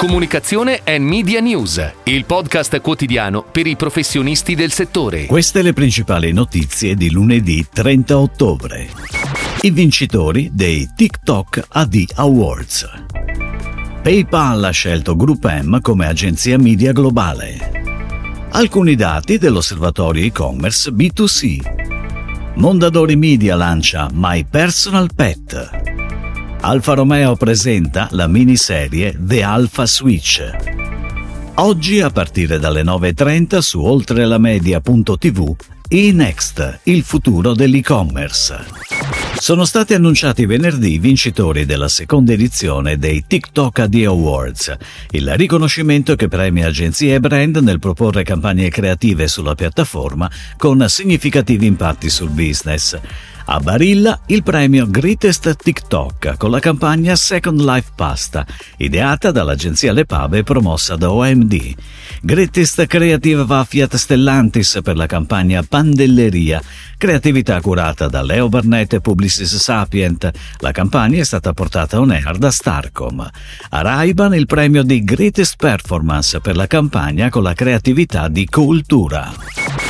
Comunicazione e Media News, il podcast quotidiano per i professionisti del settore. Queste le principali notizie di lunedì 30 ottobre. I vincitori dei TikTok AD Awards. PayPal ha scelto Group M come agenzia media globale. Alcuni dati dell'osservatorio e-commerce B2C. Mondadori Media lancia My Personal Pet. Alfa Romeo presenta la miniserie The Alpha Switch. Oggi a partire dalle 9.30 su oltrelamedia.tv e-Next, il futuro dell'e-commerce. Sono stati annunciati venerdì i vincitori della seconda edizione dei TikTok AD Awards, il riconoscimento che premia agenzie e brand nel proporre campagne creative sulla piattaforma con significativi impatti sul business. A Barilla il premio Greatest TikTok con la campagna Second Life Pasta, ideata dall'agenzia Le Pave e promossa da OMD. Greatest Creative va a Fiat Stellantis per la campagna Pandelleria, creatività curata da Leo Barnett e Publicis Sapient. La campagna è stata portata on air da Starcom. A Raiban il premio di Greatest Performance per la campagna con la creatività di Cultura.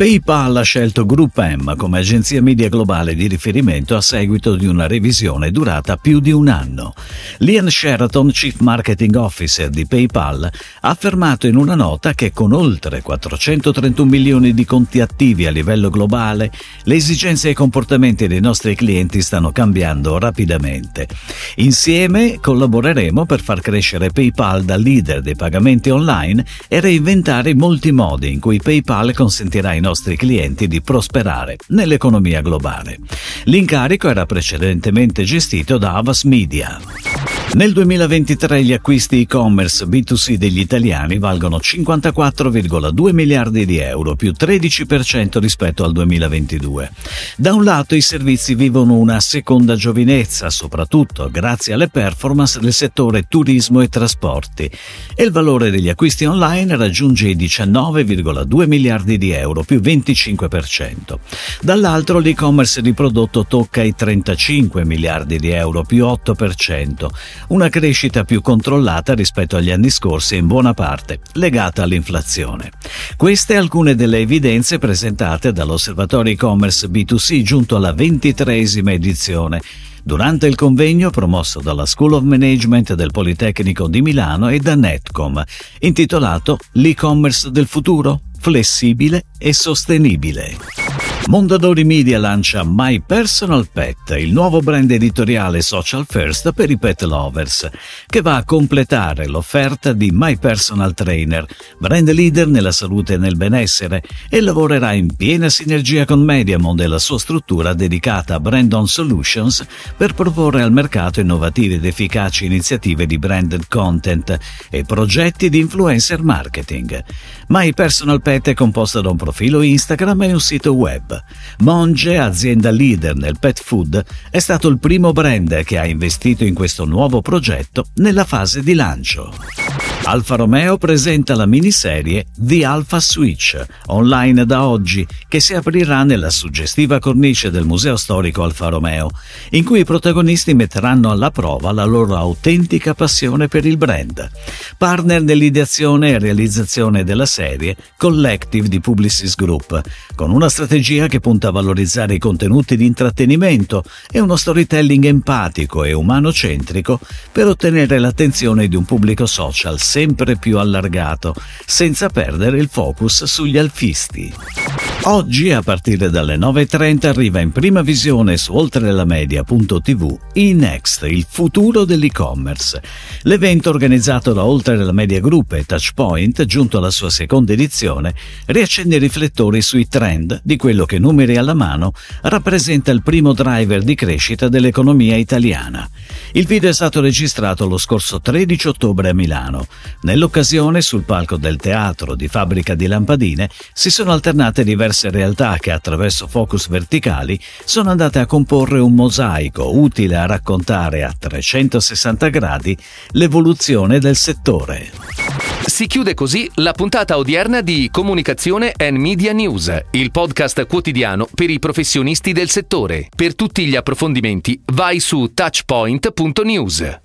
PayPal ha scelto Group M come agenzia media globale di riferimento a seguito di una revisione durata più di un anno. Lian Sheraton, Chief Marketing Officer di PayPal, ha affermato in una nota che con oltre 431 milioni di conti attivi a livello globale, le esigenze e i comportamenti dei nostri clienti stanno cambiando rapidamente. Insieme collaboreremo per far crescere PayPal da leader dei pagamenti online e reinventare molti modi in cui PayPal consentirà ai nostri nostri clienti di prosperare nell'economia globale. L'incarico era precedentemente gestito da Avas Media. Nel 2023 gli acquisti e-commerce B2C degli italiani valgono 54,2 miliardi di euro, più 13% rispetto al 2022. Da un lato i servizi vivono una seconda giovinezza, soprattutto grazie alle performance del settore turismo e trasporti, e il valore degli acquisti online raggiunge i 19,2 miliardi di euro, più 25%. Dall'altro l'e-commerce di prodotto tocca i 35 miliardi di euro, più 8% una crescita più controllata rispetto agli anni scorsi in buona parte legata all'inflazione. Queste alcune delle evidenze presentate dall'Osservatorio e-commerce B2C giunto alla ventitresima edizione durante il convegno promosso dalla School of Management del Politecnico di Milano e da Netcom, intitolato L'e-commerce del futuro, flessibile e sostenibile. Mondadori Media lancia My Personal Pet, il nuovo brand editoriale social first per i pet lovers, che va a completare l'offerta di My Personal Trainer, brand leader nella salute e nel benessere, e lavorerà in piena sinergia con Mediamond e la sua struttura dedicata a Brand On Solutions per proporre al mercato innovative ed efficaci iniziative di branded content e progetti di influencer marketing. My Personal Pet è composta da un profilo Instagram e un sito web. Monge, azienda leader nel pet food, è stato il primo brand che ha investito in questo nuovo progetto nella fase di lancio. Alfa Romeo presenta la miniserie The Alpha Switch, online da oggi, che si aprirà nella suggestiva cornice del Museo Storico Alfa Romeo, in cui i protagonisti metteranno alla prova la loro autentica passione per il brand. Partner nell'ideazione e realizzazione della serie Collective di Publicis Group, con una strategia che punta a valorizzare i contenuti di intrattenimento e uno storytelling empatico e umano-centrico per ottenere l'attenzione di un pubblico social sempre più allargato, senza perdere il focus sugli alfisti. Oggi, a partire dalle 9.30, arriva in prima visione su oltrelamedia.tv e-Next, il futuro dell'e-commerce. L'evento organizzato da Oltre la Media Group e Touchpoint, giunto alla sua seconda edizione, riaccende i riflettori sui trend di quello che numeri alla mano rappresenta il primo driver di crescita dell'economia italiana. Il video è stato registrato lo scorso 13 ottobre a Milano. Nell'occasione, sul palco del teatro di Fabbrica di Lampadine, si sono alternate diverse diverse realtà che attraverso focus verticali sono andate a comporre un mosaico utile a raccontare a 360 gradi l'evoluzione del settore. Si chiude così la puntata odierna di Comunicazione and Media News, il podcast quotidiano per i professionisti del settore. Per tutti gli approfondimenti vai su touchpoint.news.